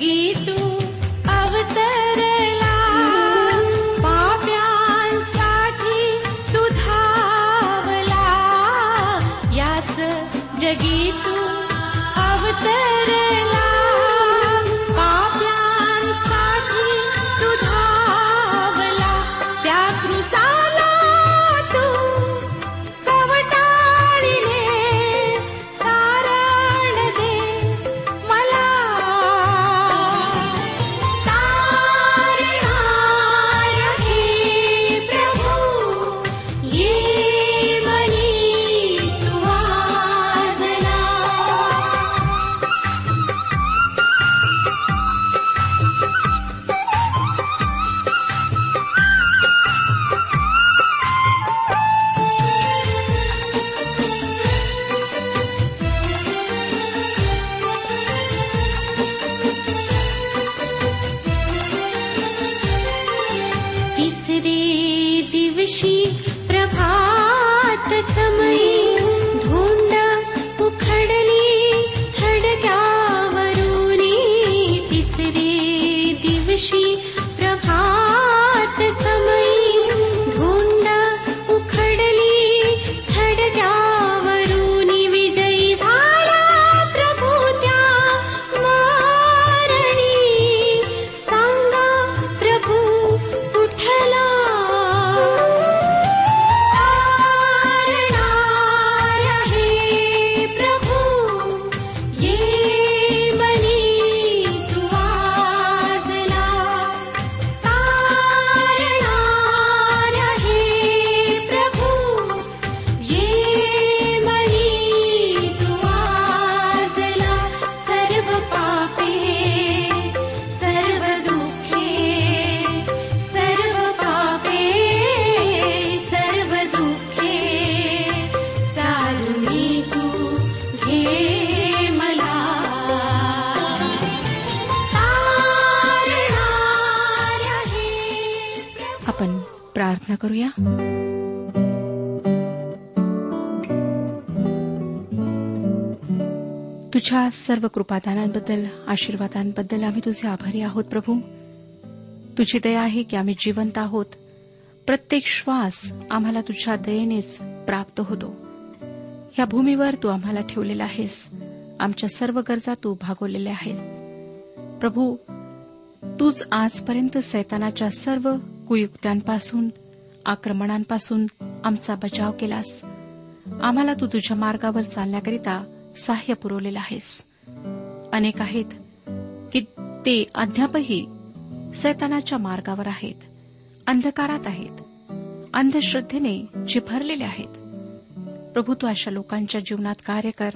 करूया तुझ्या सर्व कृपादानांबद्दल आशीर्वादांबद्दल आम्ही तुझे आभारी आहोत प्रभू. तुझी दया आहे की आम्ही जिवंत आहोत. प्रत्येक श्वास आम्हाला तुझ्या दयेनेच प्राप्त होतो. या भूमीवर तू आम्हाला ठेवलेला आहेस. आमच्या सर्व गरजा तू भागवलेल्या आहेत. प्रभू तूच आजपर्यंत सैतानाच्या सर्व कुयुक्त्यांपासून आक्रमणांपासून आमचा बचाव केलास. आम्हाला तू तुझ्या मार्गावर चालण्याकरिता सहाय्य पुरवलेलं आहेस. अनेक आहेत की ते अद्यापही सैतानाच्या मार्गावर आहेत अंधकारात आहेत अंधश्रद्धेने जे भरलेले आहेत. प्रभू तू अशा लोकांच्या जीवनात कार्य कर.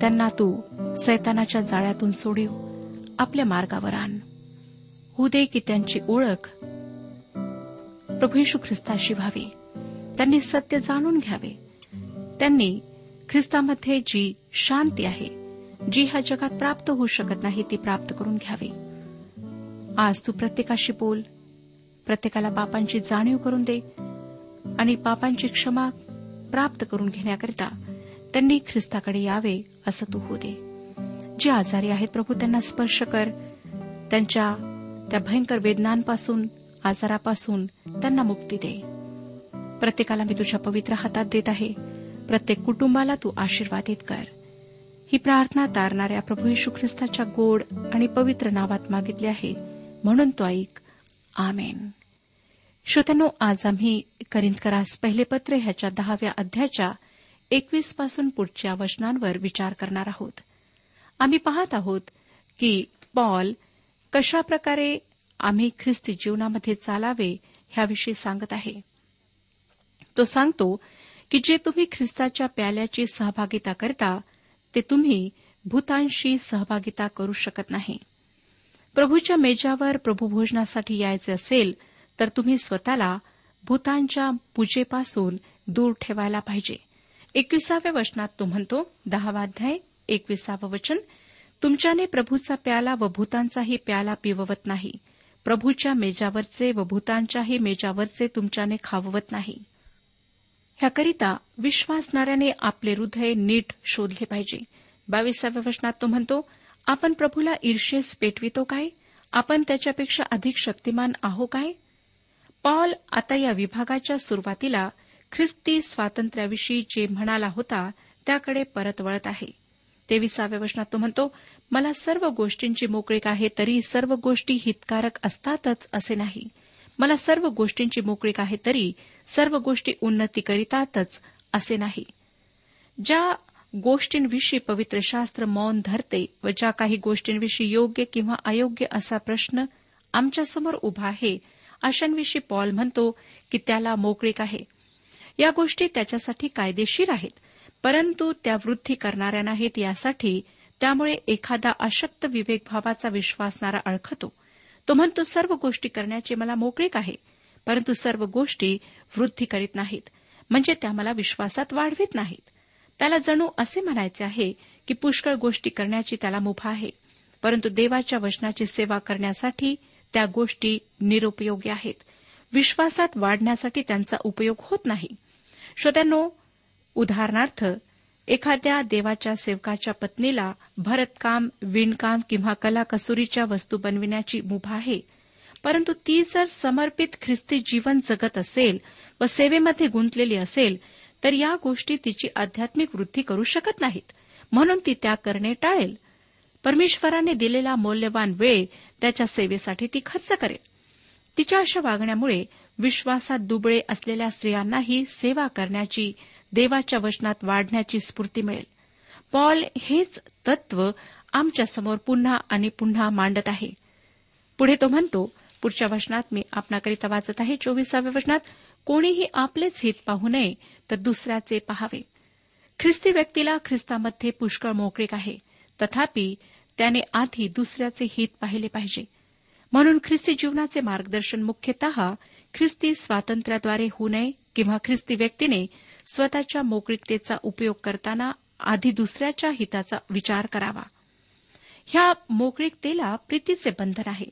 त्यांना तू सैतानाच्या जाळ्यातून सोडीव आपल्या मार्गावर आण. होऊ दे की त्यांची ओळख प्रभू ख्रिस्ताशी व्हावी. त्यांनी सत्य जाणून घ्यावे. त्यांनी ख्रिस्तामध्ये जी शांती आहे जी ह्या जगात प्राप्त होऊ शकत नाही ती प्राप्त करून घ्यावी. आज तू प्रत्येकाशी बोल प्रत्येकाला पापांची जाणीव करून दे आणि पापांची क्षमा प्राप्त करून घेण्याकरिता त्यांनी ख्रिस्ताकडे यावे असं तू होऊ दे. जे आजारी आहेत प्रभू त्यांना स्पर्श कर. त्यांच्या त्या भयंकर वेदनांपासून आजारापासून त्यांना मुक्ती दे. प्रत्येकाला मी तुझ्या पवित्र हातात देत आहे. प्रत्येक कुटुंबाला तू आशीर्वादित कर. ही प्रार्थना तारणाऱ्या प्रभू यशू ख्रिस्ताच्या गोड आणि पवित्र नावात मागितली आहे. म्हणून तो ऐक. आमेन. श्रोत्यानो आज आम्ही करिंदकरास पहिले पत्र ह्याच्या दहाव्या अध्याच्या एकवीसपासून पुढच्या वचनांवर विचार करणार आहोत. आम्ही पाहत आहोत की पॉल कशाप्रकारे आम्ही ख्रिस्ती जीवनामध्ये चालावे ह्याविषयी सांगत आहे. तो सांगतो की जे तुम्ही ख्रिस्ताच्या प्याल्याची सहभागिता करता ते तुम्ही भूतांशी सहभागिता करू शकत नाही. प्रभूच्या मेजावर प्रभूभोजनासाठी यायचे असेल तर तुम्ही स्वतःला भूतांच्या पूजेपासून दूर ठेवायला पाहिजे. एकविसाव्या वचनात तो म्हणतो दहावाध्याय एकविसावं वचन तुमच्याने प्रभूचा प्याला व भूतांचाही प्याला पिववत नाही. प्रभूच्या मेजावरचे व भूतांच्याही मेजावरचे तुमच्याने खाववत नाही. ह्याकरिता विश्वासणाऱ्याने आपले हृदय नीट शोधले पाहिजे. बावीसाव्या वचनात तो म्हणतो आपण प्रभूला ईर्षेस पेटवितो काय? आपण त्याच्यापेक्षा अधिक शक्तिमान आहो काय? पॉल आता या विभागाच्या सुरुवातीला ख्रिस्ती स्वातंत्र्याविषयी जे म्हणाला होता त्याकडे परत वळत आहे. तेविसाव्या वचनात तो म्हणतो मला सर्व गोष्टींची मोकळीक आहे तरी सर्व गोष्टी हितकारक असतातच असे नाही. मला सर्व गोष्टींची मोकळीक आहे तरी सर्व गोष्टी उन्नती करीतातच असे नाही. ज्या गोष्टींविषयी पवित्र शास्त्र मौन धरते व ज्या काही गोष्टींविषयी योग्य किंवा अयोग्य असा प्रश्न आमच्यासमोर उभा आहे अशांविषयी पॉल म्हणतो की त्याला मोकळीक आहे. या गोष्टी त्याच्यासाठी कायदेशीर आहेत परंतु त्या वृद्धी करणाऱ्या नाहीत यासाठी त्यामुळे एखादा अशक्त विवेकभावाचा विश्वासणारा अळखतो. तो म्हणतो सर्व गोष्टी करण्याचे मला मोकळीक आहे परंतु सर्व गोष्टी वृद्धी करीत नाहीत म्हणजे त्या मला विश्वासात वाढवित नाहीत. त्याला जणू असे म्हणायचे आहे की पुष्कळ गोष्टी करण्याची त्याला मुभा आहे परंतु देवाच्या वचनाची सेवा करण्यासाठी त्या गोष्टी निरुपयोगी आहेत. विश्वासात वाढण्यासाठी त्यांचा उपयोग होत नाही. श्रोत्यांनो उदाहरणार्थ एखाद्या देवाच्या सेवकाच्या पत्नीला भरतकाम विणकाम किंवा कलाकसुरीच्या वस्तू बनविण्याची मुभा आहे. परंतु ती जर समर्पित ख्रिस्ती जीवन जगत असेल व सेवेमध्ये गुंतलेली असेल तर या गोष्टी तिची आध्यात्मिक वृद्धी करू शकत नाहीत. म्हणून ती त्याग करणे टाळेल. परमेश्वराने दिलेला मौल्यवान वेळ त्याच्या सेवेसाठी ती खर्च करेल. तिच्या अशा वागण्यामुळे विश्वासात दुबळे असलेल्या स्त्रियांनाही सेवा करण्याची देवाच्या वचनात वाढण्याची स्फूर्ती मिळेल. पॉल हेच तत्व आमच्यासमोर पुन्हा आणि पुन्हा मांडत आहे. पुढे तो म्हणतो पुढच्या वचनात मी आपणाकरिता वाचत आहे चोवीसाव्या वचनात कोणीही आपलेच हित पाहू नये तर दुसऱ्याचे पहावे. ख्रिस्ती व्यक्तीला ख्रिस्तामध्ये पुष्कळ मोकळीक आहे. तथापि त्याने आधी दुसऱ्याचे हित पाहिले पाहिजे. म्हणून ख्रिस्ती जीवनाचे मार्गदर्शन मुख्यतः ख्रिस्ती स्वातंत्र्याद्वारे होऊ नये किंवा ख्रिस्ती व्यक्तीने स्वतःच्या मोकळीकतेचा उपयोग करताना आधी दुसऱ्याच्या हिताचा विचार करावा. ह्या मोकळीकतेला प्रीतीचे बंधन आहे.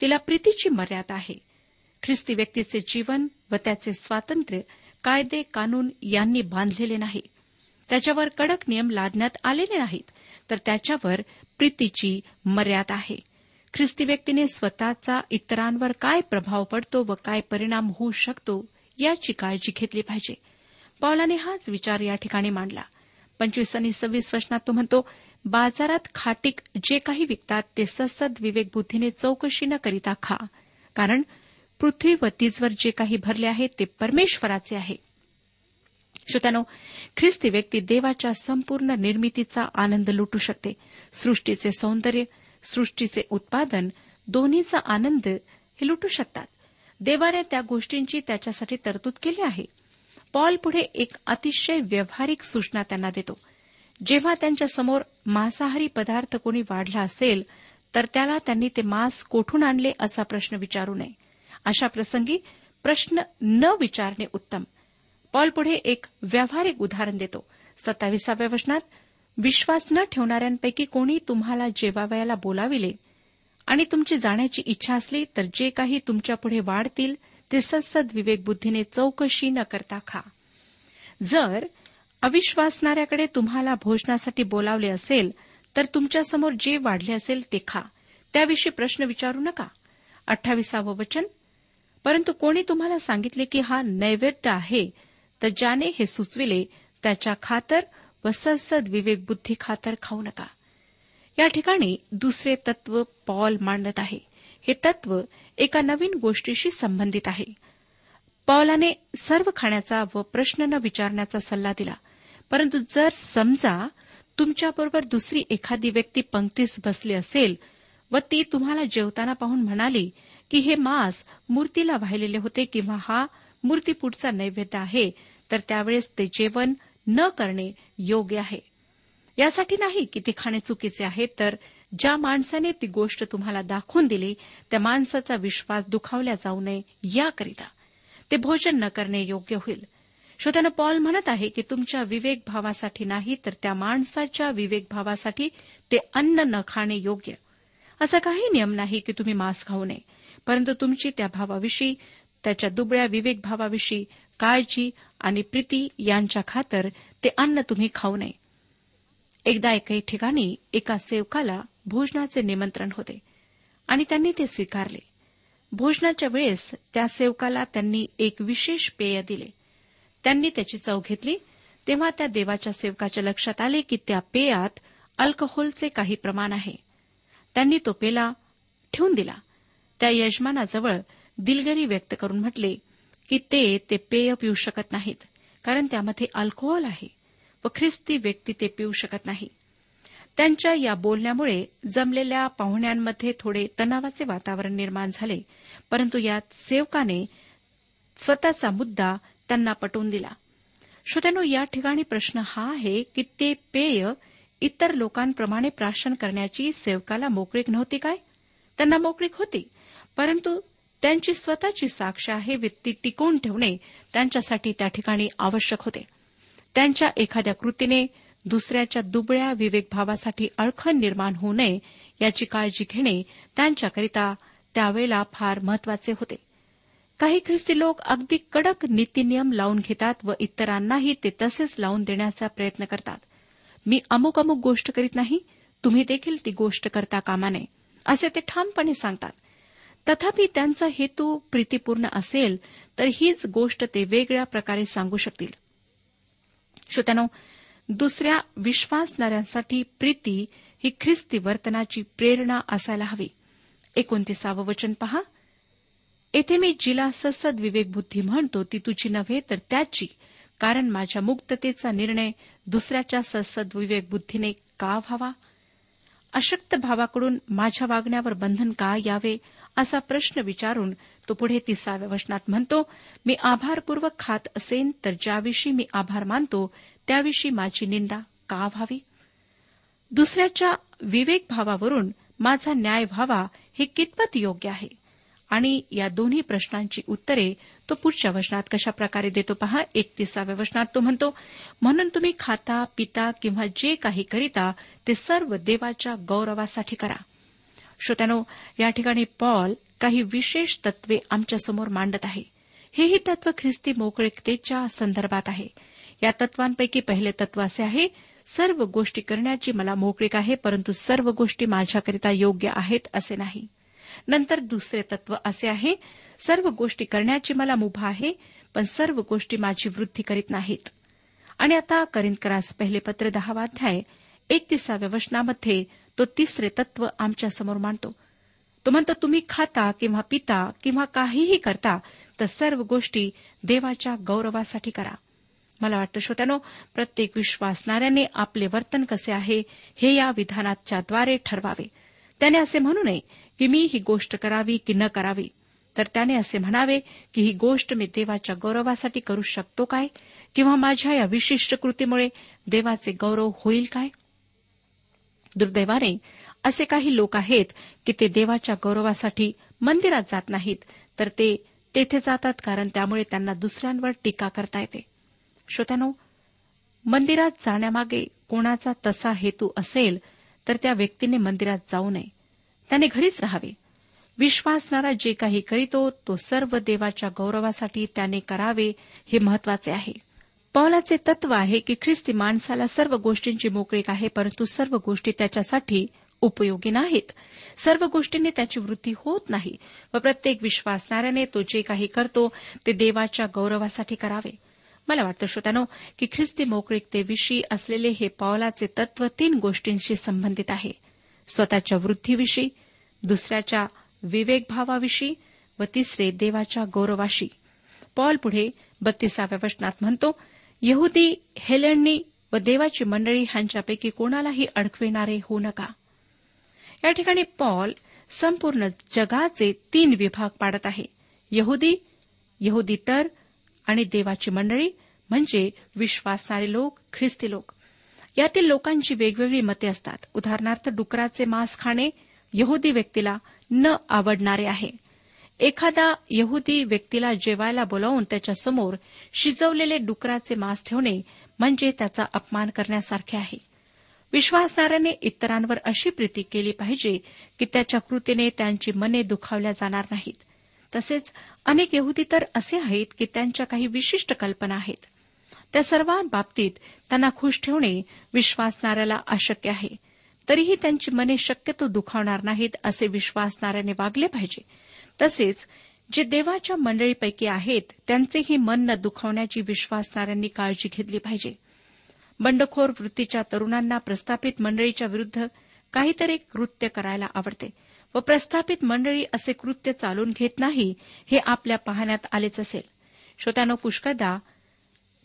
तिला प्रीतीची मर्यादा आहे. ख्रिस्ती व्यक्तीचे जीवन व त्याचे स्वातंत्र्य कायदे कानून यांनी बांधलेले नाही. त्याच्यावर कडक नियम लादण्यात आलेले नाहीत. तर त्याच्यावर प्रीतीची मर्यादा आहे. ख्रिस्ती व्यक्तीने स्वतःचा इतरांवर काय प्रभाव पडतो व काय परिणाम होऊ शकतो याची काळजी घेतली पाहिजे. पौलाने हाच विचार या ठिकाणी मांडला. पंचवीस आणि सव्वीस वचनात तो म्हणतो बाजारात खाटीक जे काही विकतात ते ससद विवेक बुद्धीने चौकशी न करिता खा. कारण पृथ्वी व तीजवर जे काही भरले आहे ते परमेश्वराचे आहे. श्रोत्यानो ख्रिस्ती व्यक्ती देवाच्या संपूर्ण निर्मितीचा आनंद लुटू शकते. सृष्टीचे सौंदर्य सृष्टीचे उत्पादन दोन्हीचा आनंद हे लुटू शकतात. देवाने त्या गोष्टींची त्याच्यासाठी तरतूद केली आहे. पॉल पुढे एक अतिशय व्यावहारिक सूचना त्यांना देतो. जेव्हा त्यांच्यासमोर मांसाहारी पदार्थ कोणी वाढला असेल तर त्याला त्यांनी ते मांस कोठून आणले असा प्रश्न विचारू नये. अशा प्रसंगी प्रश्न न विचारणे उत्तम. पॉल पुढे एक व्यावहारिक उदाहरण देतो. सत्ताविसाव्या वचनात विश्वास न ठेवणाऱ्यांपैकी कोणी तुम्हाला जेवावयाला बोलाविले आणि तुमची जाण्याची इच्छा असली तर जे काही तुमच्यापुढे वाढतील ते सत्सद विवेकबुद्धीने चौकशी न करता खा. जर अविश्वासणाऱ्याकडे तुम्हाला भोजनासाठी बोलावले असेल तर तुमच्यासमोर जे वाढले असेल ते खा. त्याविषयी प्रश्न विचारू नका. अठ्ठावीसावं वचन. परंतु कोणी तुम्हाला सांगितले की हा नैवेद्य आहे तर ज्याने हे सुचविले त्याच्या खातर व सत्सद विवेकबुद्धी खातर खाऊ नका. या ठिकाणी दुसरे तत्व पॉल मांडत आहे. हे तत्व एका नवीन गोष्टीशी संबंधित आहे. पॉलाने सर्व खाण्याचा व प्रश्न न विचारण्याचा सल्ला दिला. परंतु जर समजा तुमच्याबरोबर दुसरी एखादी व्यक्ती पंक्तीस बसली असेल व ती तुम्हाला जेवताना पाहून म्हणाली की हे मांस मूर्तीला वाहिलेले होते किंवा हा मूर्तीपुढचा नैवेद्य आहे तर त्यावेळेस ते जेवण न करणे योग्य आहे. यासाठी नाही की ते खाणे चुकीचे आहे तर ज्या माणसाने ती गोष्ट तुम्हाला दाखवून दिली त्या माणसाचा विश्वास दुखावला जाऊ नये याकरिता. ते भोजन न करणे योग्य होईल. श्रोत्यानं पॉल म्हणत आहे की तुमच्या विवेक भावासाठी नाही तर त्या माणसाच्या विवेक भावासाठी ते अन्न न खाणे योग्य. असा काही नियम नाही की तुम्ही मांस खाऊ नये परंतु तुमची त्या भावाविषयी त्याच्या दुबळ्या विवेक भावाविषयी काळजी आणि प्रीती यांच्या खातर ते अन्न तुम्ही खाऊ नये. एकदा एकाही ठिकाणी एका सेवकाला भोजनाचे निमंत्रण होते आणि त्यांनी ते स्वीकारले. भोजनाच्या वेळेस त्या सेवकाला त्यांनी एक विशेष पेय दिले. त्यांनी त्याची चव घेतली तेव्हा त्या देवाच्या सेवकाच्या लक्षात आले की त्या पेयात अल्कोहोलचे काही प्रमाण आहे. त्यांनी तो पेला ठेवून दिला. त्या यजमानाजवळ दिलगरी व्यक्त करून म्हटले की ते ते पेय पिऊ शकत नाहीत कारण त्यामध्ये अल्कोहोल आहे. व ख्रिस्ती व्यक्ती ते पिऊ शकत नाही. त्यांच्या या बोलण्यामुळे जमलेल्या पाहुण्यांमध्ये थोडे तणावाचे वातावरण निर्माण झाले परंतु यात सेवकाने स्वतःचा मुद्दा त्यांना पटवून दिला. श्रोत्यानो या ठिकाणी प्रश्न हा आहे की ते पेय इतर लोकांप्रमाणे प्राशन करण्याची सेवकाला मोकळीक नव्हती काय? त्यांना मोकळीक होती परंतु त्यांची स्वतःची साक्ष आहे व्यक्ती टिकवून ठेवणे त्यांच्यासाठी त्या ठिकाणी आवश्यक होते. त्यांच्या एखाद्या कृतीने दुसऱ्याच्या दुबळ्या विवेकभावासाठी अडखण निर्माण होऊ नये याची काळजी घेणे त्यांच्याकरिता त्यावेळेला फार महत्त्वाचे होते. काही ख्रिस्ती लोक अगदी कडक नीतीनियम लावून घेतात व इतरांनाही ते तसेच लावून देण्याचा प्रयत्न करतात. मी अमुक अमुक गोष्ट करीत नाही तुम्ही देखील ती गोष्ट करता कामा नये असे ते ठामपणे सांगतात. तथापि त्यांचा हेतू प्रीतीपूर्ण असेल तर हीच गोष्ट ते वेगळ्या प्रकारे सांगू शकतील. श्रोत्यानो दुसऱ्या विश्वासणाऱ्यांसाठी प्रीती ही ख्रिस्ती वर्तनाची प्रेरणा असायला हवी. एकोणतीसावं वचन पहा. येथे मी जिला ससद विवेकबुद्धी म्हणतो ती तुझी नव्हे तर त्याची कारण माझ्या मुक्ततेचा निर्णय दुसऱ्याच्या ससद विवेकबुद्धीने का व्हावा? अशक्त भावाकडून माझ्या वागण्यावर बंधन का यावे असा प्रश्न विचारून तो पुढे तिसाव्या वचनात म्हणतो मी आभारपूर्वक खात असेन तर ज्याविषयी मी आभार मानतो त्याविषयी माझी निंदा का व्हावी? दुसऱ्याच्या विवेकभावावरून माझा न्याय व्हावा हे कितपत योग्य आहे? आणि या दोन्ही प्रश्नांची उत्तरे तो पुढच्या वचनात कशा प्रकारे देतो पहा? एकतीसाव्या वचनात तो म्हणतो म्हणून तुम्ही खाता पिता किंवा जे काही करिता ते सर्व देवाच्या गौरवासाठी करा. श्रोत्यानो या ठिकाणी पॉल काही विशेष तत्वे आमच्यासमोर मांडत आहे. हेही तत्व ख्रिस्ती मोकळीकतेच्या संदर्भात आहे. या तत्वांपैकी पहिले तत्व असे आहे सर्व गोष्टी करण्याची मला मोकळीक आहे परंतु सर्व गोष्टी माझ्याकरिता योग्य आहेत असे नाही. नंतर दुसरे तत्व असे आहे सर्व गोष्टी करण्याची मला मुभा आहे पण सर्व गोष्टी माझी वृद्धी करीत नाहीत. आणि आता करिंदकरास पहिले पत्र दहावाध्याय एकतीसाव्या वचनामध्ये तो तिसरे तत्व आमच्यासमोर मांडतो. तो म्हणतो तुम्ही खाता किंवा पिता किंवा काहीही करता तर सर्व गोष्टी देवाच्या गौरवासाठी करा. मला वाटतं श्रोत्यानो प्रत्येक विश्वासणाऱ्याने आपले वर्तन कसे आहे हे या विधानाच्याद्वारे ठरवावे. त्याने असे म्हणू नये की मी ही गोष्ट करावी की न करावी. तर त्याने असे म्हणावे की ही गोष्ट मी देवाच्या गौरवासाठी करू शकतो काय? किंवा माझ्या या विशिष्ट कृतीमुळे देवाचे गौरव होईल काय? दुर्दैवाने असे काही लोक आहेत की ते देवाच्या गौरवासाठी मंदिरात जात नाहीत तर ते तेथे जातात कारण त्यामुळे त्यांना दुसऱ्यांवर टीका करता येते. श्रोत्यानो मंदिरात जाण्यामागे कोणाचा तसा हेतू असेल तर त्या व्यक्तीने मंदिरात जाऊ नये. त्याने घरीच राहावे. विश्वासणारा जे काही करीतो तो सर्व देवाच्या गौरवासाठी त्याने करावे हे महत्त्वाचे आहे. पौलाचे तत्व आहे की ख्रिस्ती माणसाला सर्व गोष्टींची मोकळीक आहे परंतु सर्व गोष्टी त्याच्यासाठी उपयोगी नाहीत. सर्व गोष्टींनी त्याची वृत्ती होत नाही व प्रत्येक विश्वासणाऱ्याने तो जे काही करतो ते देवाच्या गौरवासाठी करावे. मला वाटतं श्रोत्यानो की ख्रिस्ती मोकळीकतेविषयी असलेले हे पावलाचे तत्व तीन गोष्टींशी संबंधित आहे. स्वतःच्या वृद्धीविषयी दुसऱ्याच्या विवेकभावाविषयी व तिसरे देवाच्या गौरवाशी. पॉल पुढे बत्तीसाव्या वचनात म्हणतो यहुदी हेलेंनी व देवाची मंडळी ह्यांच्यापैकी कोणालाही अडकविणारे होऊ नका. या ठिकाणी पॉल संपूर्ण जगाचे तीन विभाग पाडत आहे. यहुदी यहुदी तर आणि देवाची मंडळी म्हणजे विश्वासणारे लोक ख्रिस्ती लोक. यातील लोकांची वेगवेगळी मते असतात. उदाहरणार्थ डुकराचे मांस खाणे यहुदी व्यक्तीला न आवडणारे आहे. एखादा यहुदी व्यक्तीला जेवायला बोलावून त्याच्यासमोर शिजवलेले डुकराचे मांस ठेवणे म्हणजे त्याचा अपमान करण्यासारखे आहे. विश्वासणाऱ्याने इतरांवर अशी प्रीती केली पाहिजे की त्याच्या कृतीने त्यांची मने दुखावल्या जाणार नाहीत. तसेच अनेक यहुदी तर असे आहेत की त्यांच्या काही विशिष्ट कल्पना आहेत. त्या सर्वांबाबतीत त्यांना खुश ठेवणे विश्वासणाऱ्याला अशक्य आहे. तरीही त्यांची मने शक्यतो दुखावणार नाहीत असे विश्वासणाऱ्याने वागले पाहिजे. तसेच जे देवाच्या मंडळीपैकी आहेत त्यांचेही मन न दुखावण्याची विश्वासणाऱ्यांनी काळजी घेतली पाहिजे. बंडखोर वृत्तीच्या तरुणांना प्रस्थापित मंडळीच्या विरुद्ध काहीतरी कृत्य करायला आवडते व प्रस्थापित मंडळी असे कृत्य चालून घेत नाही हे आपल्या पाहण्यात आलेच असेल. श्रोत्यानो पुष्कळदा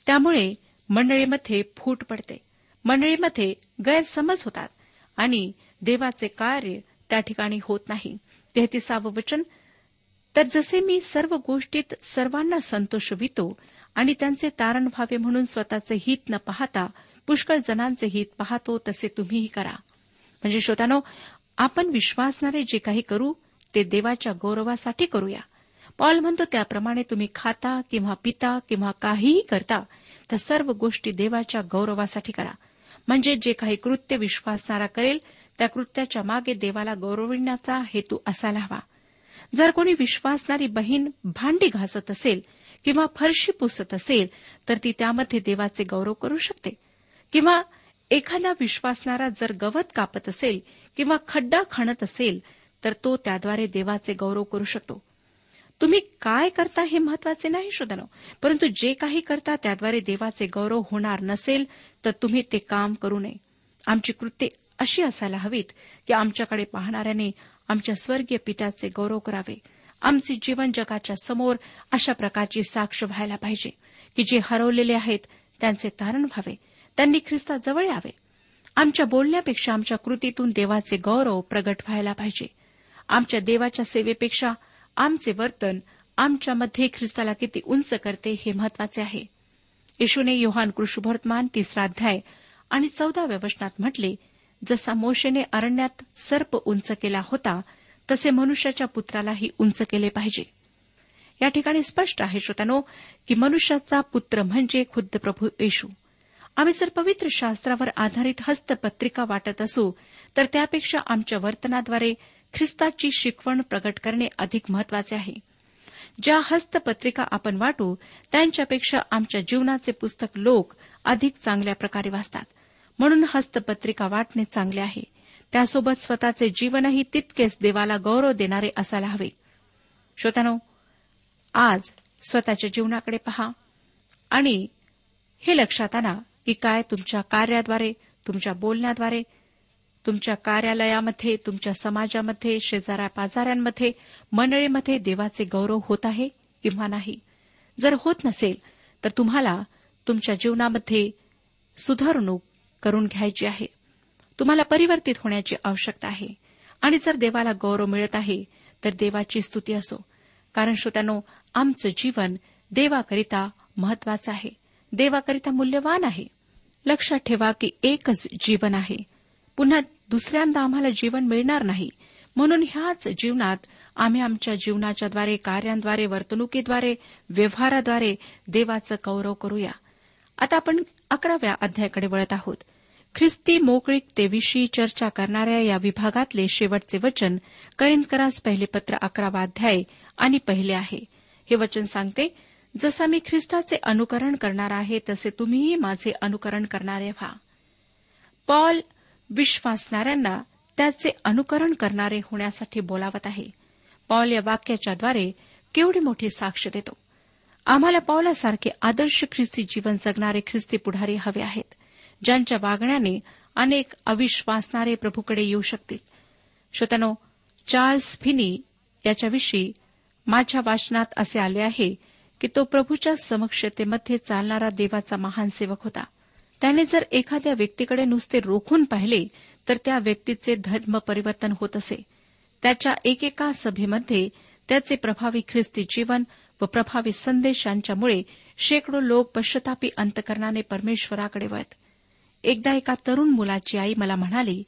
त्यामुळे मंडळीमध्ये फूट पडते. मंडळीमध्ये गैरसमज होतात आणि देवाचे कार्य त्या ठिकाणी होत नाही. तेहतीसावं वचन तर जसे मी सर्व गोष्टीत सर्वांना संतोषवितो आणि त्यांचे तारण व्हावे म्हणून स्वतःचे हित न पाहता पुष्कळ जणांचे हित पाहतो तसे तुम्हीही करा. म्हणजे श्रोतानो आपण विश्वासणारे जे काही करू ते देवाच्या गौरवासाठी करूया. पॉल म्हणतो त्याप्रमाणे तुम्ही खाता किंवा पिता किंवा काहीही करता तर सर्व गोष्टी देवाच्या गौरवासाठी करा. म्हणजे जे काही कृत्य विश्वासणारा करेल त्या कृत्याच्या मागे देवाला गौरविण्याचा हेतू असायला हवा. जर कोणी विश्वासणारी बहीण भांडी घासत असेल किंवा फरशी पुसत असेल तर ती त्यामध्ये देवाचे गौरव करू शकते. किंवा एखादा विश्वासणारा जर गवत कापत असेल किंवा खड्डा खणत असेल तर तो त्याद्वारे देवाचे गौरव करू शकतो. तुम्ही काय करता हे महत्त्वाचे नाही श्रोतनो परंतु जे काही करता त्याद्वारे देवाचे गौरव होणार नसेल तर तुम्ही ते काम करू नये. आमची कृत्ये अशी असायला हवीत की आमच्याकडे पाहणाऱ्याने आमच्या स्वर्गीय पित्याचे गौरव करावे. आमचे जीवन जगाच्या समोर अशा प्रकारची साक्ष व्हायला पाहिजे की जे हरवलेले आहेत त्यांचे तारण व्हावे. त्यांनी ख्रिस्ताजवळ यावे. आमच्या बोलण्यापेक्षा आमच्या कृतीतून देवाचे गौरव प्रगट व्हायला पाहिजे. आमच्या देवाच्या सेवेपेक्षा आमचे वर्तन आमच्यामध्ये ख्रिस्ताला किती उंच करते हे महत्त्वाचे आहे. येशूने योहान कृष्णभर्तमान तिसरा अध्याय आणि चौदाव्या वचनात म्हटले जसा मोशेने अरण्यात सर्प उंच केला होता तसे मनुष्याच्या पुत्रालाही उंच केले पाहिजे. या ठिकाणी स्पष्ट आहे श्रोतानो की मनुष्याचा पुत्र म्हणजे खुद्द प्रभू येशू. आम्ही जर पवित्र शास्त्रावर आधारित हस्तपत्रिका वाटत असू तर त्यापेक्षा आमच्या वर्तनाद्वारे ख्रिस्ताची शिकवण प्रकट करणे अधिक महत्त्वाचे आहे. ज्या हस्तपत्रिका आपण वाटू त्यांच्यापेक्षा आमच्या जीवनाचे पुस्तक लोक अधिक चांगल्या प्रकारे वाचतात. म्हणून हस्तपत्रिका वाटणे चांगले आहे. त्यासोबत स्वतःचे जीवनही तितकेच देवाला गौरव देणारे असायला हवे. श्रोत्यानो आज स्वतःच्या जीवनाकडे पहा. आणि हे लक्षात आणा की काय तुमच्या कार्याद्वारे तुमच्या बोलण्याद्वारे तुमच्या कार्यालयामध्ये तुमच्या समाजामध्ये शेजाऱ्या पाजाऱ्यांमध्ये मंडळीमध्ये देवाचे गौरव होत आहे किंवा नाही? जर होत नसेल तर तुम्हाला तुमच्या जीवनामध्ये सुधारणूक करून घ्यायची आहे. तुम्हाला परिवर्तित होण्याची आवश्यकता आहे. आणि जर देवाला गौरव मिळत आहे तर देवाची स्तुती असो. कारण श्रोत्यानो आमचं जीवन देवाकरिता महत्वाचं आहे. देवाकरिता मूल्यवान आहे. लक्षात ठेवा की एकच जीवन आहे. पुन्हा दुसऱ्यांदा आम्हाला जीवन मिळणार नाही. म्हणून ह्याच जीवनात आम्ही आमच्या जीवनाच्याद्वारे कार्यांद्वारे वर्तणुकीद्वारे व्यवहाराद्वारे देवाचं गौरव करूया. आता आपण अकराव्या अध्यायाकडे वळत आहोत. ख्रिस्ती मोकळीकतेविषयी चर्चा करणाऱ्या या विभागातले शेवटचे वचन करिंदकरास पहिले पत्र अकरावा अध्याय आणि पहिले आहे. हे वचन सांगते जसं मी ख्रिस्ताचे अनुकरण करणार आहे तसे तुम्हीही माझे अनुकरण करणारे व्हा. पॉल विश्वासणाऱ्यांना त्याचे अनुकरण करणारे होण्यासाठी बोलावत आहे. पॉल या वाक्याच्याद्वारे केवढी मोठी साक्ष देतो. आम्हाला पॉलासारखे आदर्श ख्रिस्ती जीवन जगणारे ख्रिस्ती पुढारी हवे आहेत. ज्यांच्या वागण्याने अनेक अविश्वासणारे प्रभूकडे येऊ शकतील. श्रोतनो चार्ल्स फिनी याच्याविषयी माझ्या वाचनात असे आले आहे की तो प्रभूच्या समक्षतेमध्ये चालणारा देवाचा महान सेवक होता. त्याने जर एखाद्या व्यक्तीकडे नुसते रोखून पाहिले तर त्या व्यक्तीचे धर्म परिवर्तन होत असे. त्याच्या एकेका सभेमध्ये त्याचे प्रभावी ख्रिस्ती जीवन व प्रभावी संदेश यांच्यामुळे शेकडो लोक पश्चतापी अंतकरणाने परमेश्वराकडे वळत. एकदा एका तरुण मुलाची आई मला म्हणाली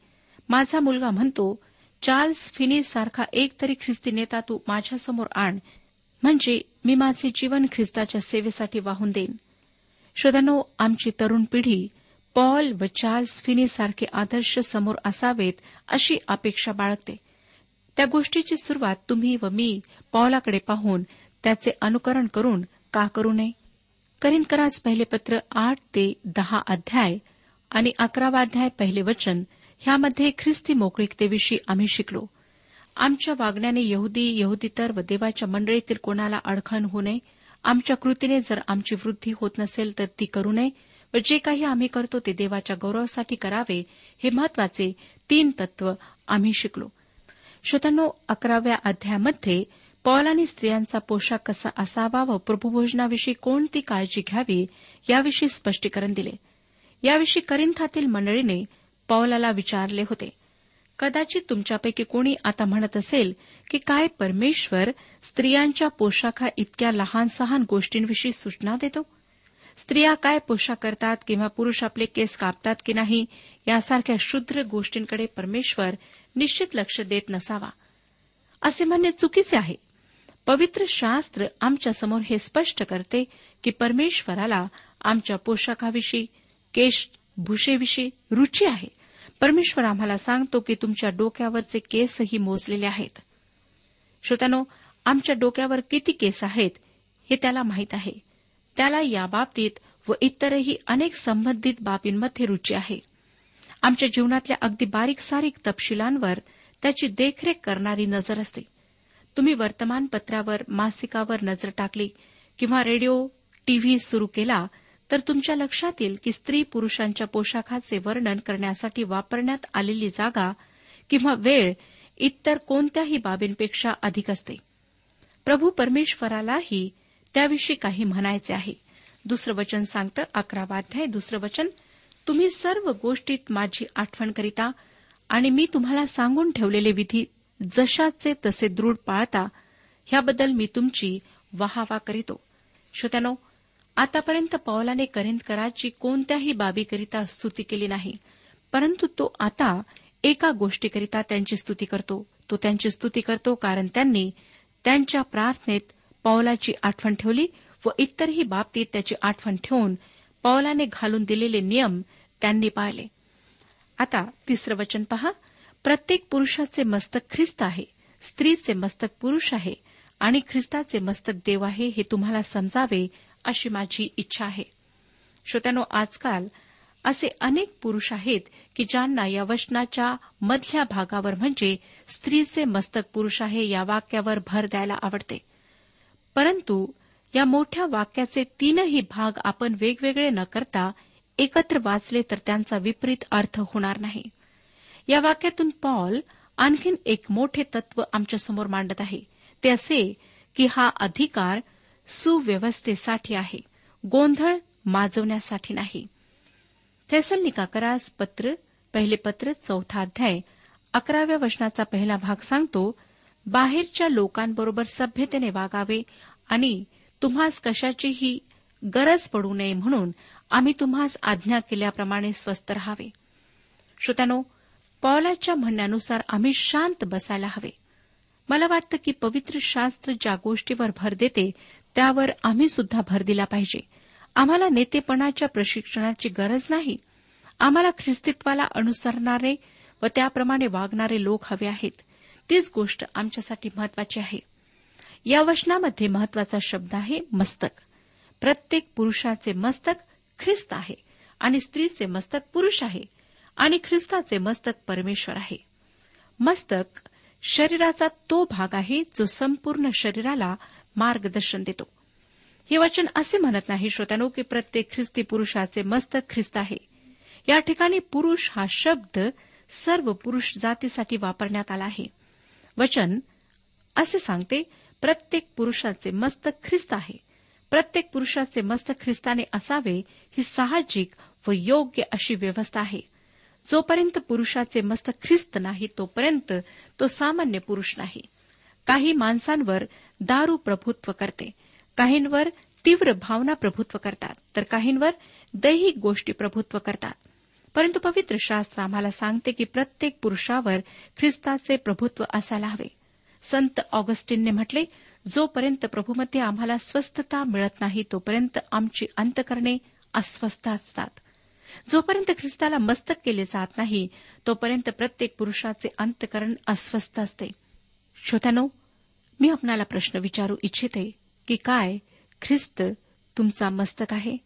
माझा मुलगा म्हणतो चार्ल्स फिनी सारखा एक तरी ख्रिस्ती नेता तू माझ्यासमोर आण. म्हणजे मी माझे जीवन ख्रिस्ताच्या सेवेसाठी वाहून देईन. श्रोत्यानो आमची तरुण पिढी पॉल व चार्ल्स फिनी सारखे आदर्श समोर असावेत अशी अपेक्षा बाळगते. त्या गोष्टीची सुरुवात तुम्ही व मी पॉलाकडे पाहून त्याचे अनुकरण करून का करू नये? करिनकरास पहिले पत्र आठ ते दहा अध्याय आणि अकरावा अध्याय पहिले वचन ह्यामध्ये ख्रिस्ती मोकळीकतेविषयी आम्ही शिकलो. आमच्या वागण्याने यहुदी यहुदीतर व देवाच्या मंडळीतील कोणाला अडखळण होऊ नये? आमच्या कृतीने जर आमची वृद्धी होत नसेल तर ती करू नये व जे काही आम्ही करतो ते देवाच्या गौरवासाठी करावे हे महत्त्वाचे तीन तत्व आम्ही शिकलो. श्रोतांनो अकराव्या अध्यायामध्ये पौलानी स्त्रियांचा पोशाख कसा असावा व प्रभुभोजनाविषयी कोणती काळजी घ्यावी याविषयी स्पष्टीकरण दिले. याविषयी करिंथातील मंडळीने पौलाला विचारले होते. कदाचित तुमच्यापैकी कोणी आता म्हणत असेल की काय परमेश्वर स्त्रियांच्या पोशाखा इतक्या लहान सहान गोष्टींविषयी सूचना देतो? स्त्रिया काय पोशाख करतात किंवा पुरुष आपले केस कापतात की नाही यासारख्या शुद्र गोष्टींकडे परमेश्वर निश्चित लक्ष देत नसावा. असे म्हणणे चुकीचे आहे. पवित्र शास्त्र आमच्यासमोर हे स्पष्ट करते की परमेश्वराला आमच्या पोशाखाविषयी केश भूषेविषयी रुची आहे. परमेश्वर आम्हाला सांगतो की तुमच्या डोक्यावरचे केसही मोजलेले आहेत. श्रोत्यानो आमच्या डोक्यावर किती केस आहेत हे त्याला माहीत आहे. त्याला याबाबतीत व इतरही अनेक संबंधित बाबींमध्ये रुची आहे. आमच्या जीवनातल्या अगदी बारीक सारीक तपशिलांवर त्याची देखरेख करणारी नजर असते. तुम्ही वर्तमानपत्रावर मासिकावर नजर टाकली किंवा रेडिओ टीव्ही सुरू केला तर तुमच्या लक्षात येईल की स्त्री पुरुषांच्या पोशाखाचे वर्णन करण्यासाठी वापरण्यात आलेली जागा किंवा वेळ इतर कोणत्याही बाबींपेक्षा अधिक असते. प्रभू परमेश्वरालाही त्याविषयी काही म्हणायचे आहे. दुसरं वचन सांगतं अकरावाध्याय दुसरं वचन तुम्ही सर्व गोष्टीत माझी आठवण करिता आणि मी तुम्हाला सांगून ठेवलेले विधी जशाचे तसे दृढ पाळता ह्याबद्दल मी तुमची वाहवा करीतो. श्रोत्यानो आतापर्यंत पौलाने करिंदकराची कोणत्याही बाबीकरिता स्तुती केली नाही. परंतु तो आता एका गोष्टीकरिता त्यांची स्तुती करतो. तो त्यांची स्तुती करतो कारण त्यांनी त्यांच्या प्रार्थनेत पौलाची आठवण ठेवली व इतरही बाबतीत त्याची आठवण ठेवून पौलाने घालून दिलेले नियम त्यांनी पाळले. आता तिसरं वचन पहा. प्रत्येक पुरुषाचे मस्तक ख्रिस्त आहे. स्त्रीचे मस्तक पुरुष आहे आणि ख्रिस्ताचे मस्तक देव आहे हे तुम्हाला समजावे अशी माझी इच्छा आहे. श्रोत्यानो आजकाल असे अनेक पुरुष आहेत की ज्यांना या वचनाच्या मधल्या भागावर म्हणजे स्त्रीचे मस्तक पुरुष आहे या वाक्यावर भर द्यायला आवडते. परंतु या मोठ्या वाक्याचे तीनही भाग आपण वेगवेगळे न करता एकत्र वाचले तर त्यांचा विपरीत अर्थ होणार नाही. या वाक्यातून पॉल आणखीन एक मोठे तत्व आमच्यासमोर मांडत आहे. ते असे की हा अधिकार सुव्यवस्थेसाठी आहे. गोंधळ माजवण्यासाठी नाही. करास पत्र पहिले पत्र चौथा अध्याय अकराव्या वचनाचा पहिला भाग सांगतो बाहेरच्या लोकांबरोबर सभ्यतेने वागावे आणि तुम्हास कशाचीही गरज पडू नये म्हणून आम्ही तुम्हास आज्ञा केल्याप्रमाणे स्वस्थ राहावे. श्रोत्यानो पॉलाच्या म्हणण्यानुसार आम्ही शांत बसायला हवे. मला वाटतं की पवित्र शास्त्र ज्या गोष्टीवर भर देते त्यावर आम्ही सुद्धा भर दिला पाहिजे. आम्हाला नेतेपणाच्या प्रशिक्षणाची गरज नाही. आम्हाला ख्रिस्तित्वाला अनुसरणारे व त्याप्रमाणे वागणारे लोक हवे आहेत. तीच गोष्ट आमच्यासाठी महत्वाची आहे. या वचनामध्ये महत्त्वाचा शब्द आहे मस्तक. प्रत्येक पुरुषाचे मस्तक ख्रिस्त आहे आणि स्त्रीचे मस्तक पुरुष आहे आणि ख्रिस्ताचे मस्तक परमेश्वर आहे. मस्तक शरीराचा तो भाग आहे जो संपूर्ण शरीराला मार्गदर्शन देतो. हे वचन असे म्हणत नाही श्रोत्यानो की प्रत्येक ख्रिस्ती पुरुषाचे मस्तक ख्रिस्त आहे. या ठिकाणी पुरुष हा शब्द सर्व पुरुष जातीसाठी वापरण्यात आला आहे. वचन असे सांगते प्रत्येक पुरुषाचे मस्तक ख्रिस्त आहे. प्रत्येक पुरुषाचे मस्तक ख्रिस्ताने असावे ही साहजिक व योग्य अशी व्यवस्था आहे. जोपर्यंत पुरुषाचे मस्तक ख्रिस्त नाही तोपर्यंत तो सामान्य पुरुष नाही. काही माणसांवर दारू प्रभुत्व करते. काहींवर तीव्र भावना प्रभुत्व करतात तर काहींवर दैहिक गोष्टी प्रभुत्व करतात. परंतु पवित्र शास्त्र आम्हाला सांगते की प्रत्येक पुरुषावर ख्रिस्ताचे प्रभुत्व असायला हवे. संत ऑगस्टिनने म्हटले जोपर्यंत प्रभूमध्ये आम्हाला स्वस्थता मिळत नाही तोपर्यंत आमची अंतकरणे अस्वस्थ असतात. जोपर्यंत ख्रिस्ताला मस्तक केले जात नाही तोपर्यंत प्रत्येक पुरुषाचे अंतकरण अस्वस्थ असते. श्रोत्यानो मी आपणाला प्रश्न विचारू इच्छिते की काय ख्रिस्त तुमचा मस्तक आहे?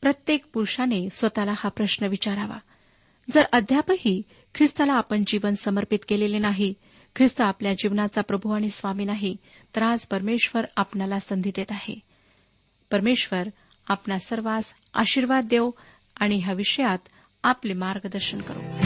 प्रत्येक पुरुषाने स्वतःला हा प्रश्न विचारावा. जर अद्यापही ख्रिस्ताला आपण जीवन समर्पित केलेले नाही ख्रिस्त आपल्या जीवनाचा प्रभू आणि स्वामी नाही तर आज परमेश्वर आपणाला संधी देत आहे. परमेश्वर आपणा सर्वांस आशीर्वाद देव आणि ह्या विषयात आपले मार्गदर्शन करू.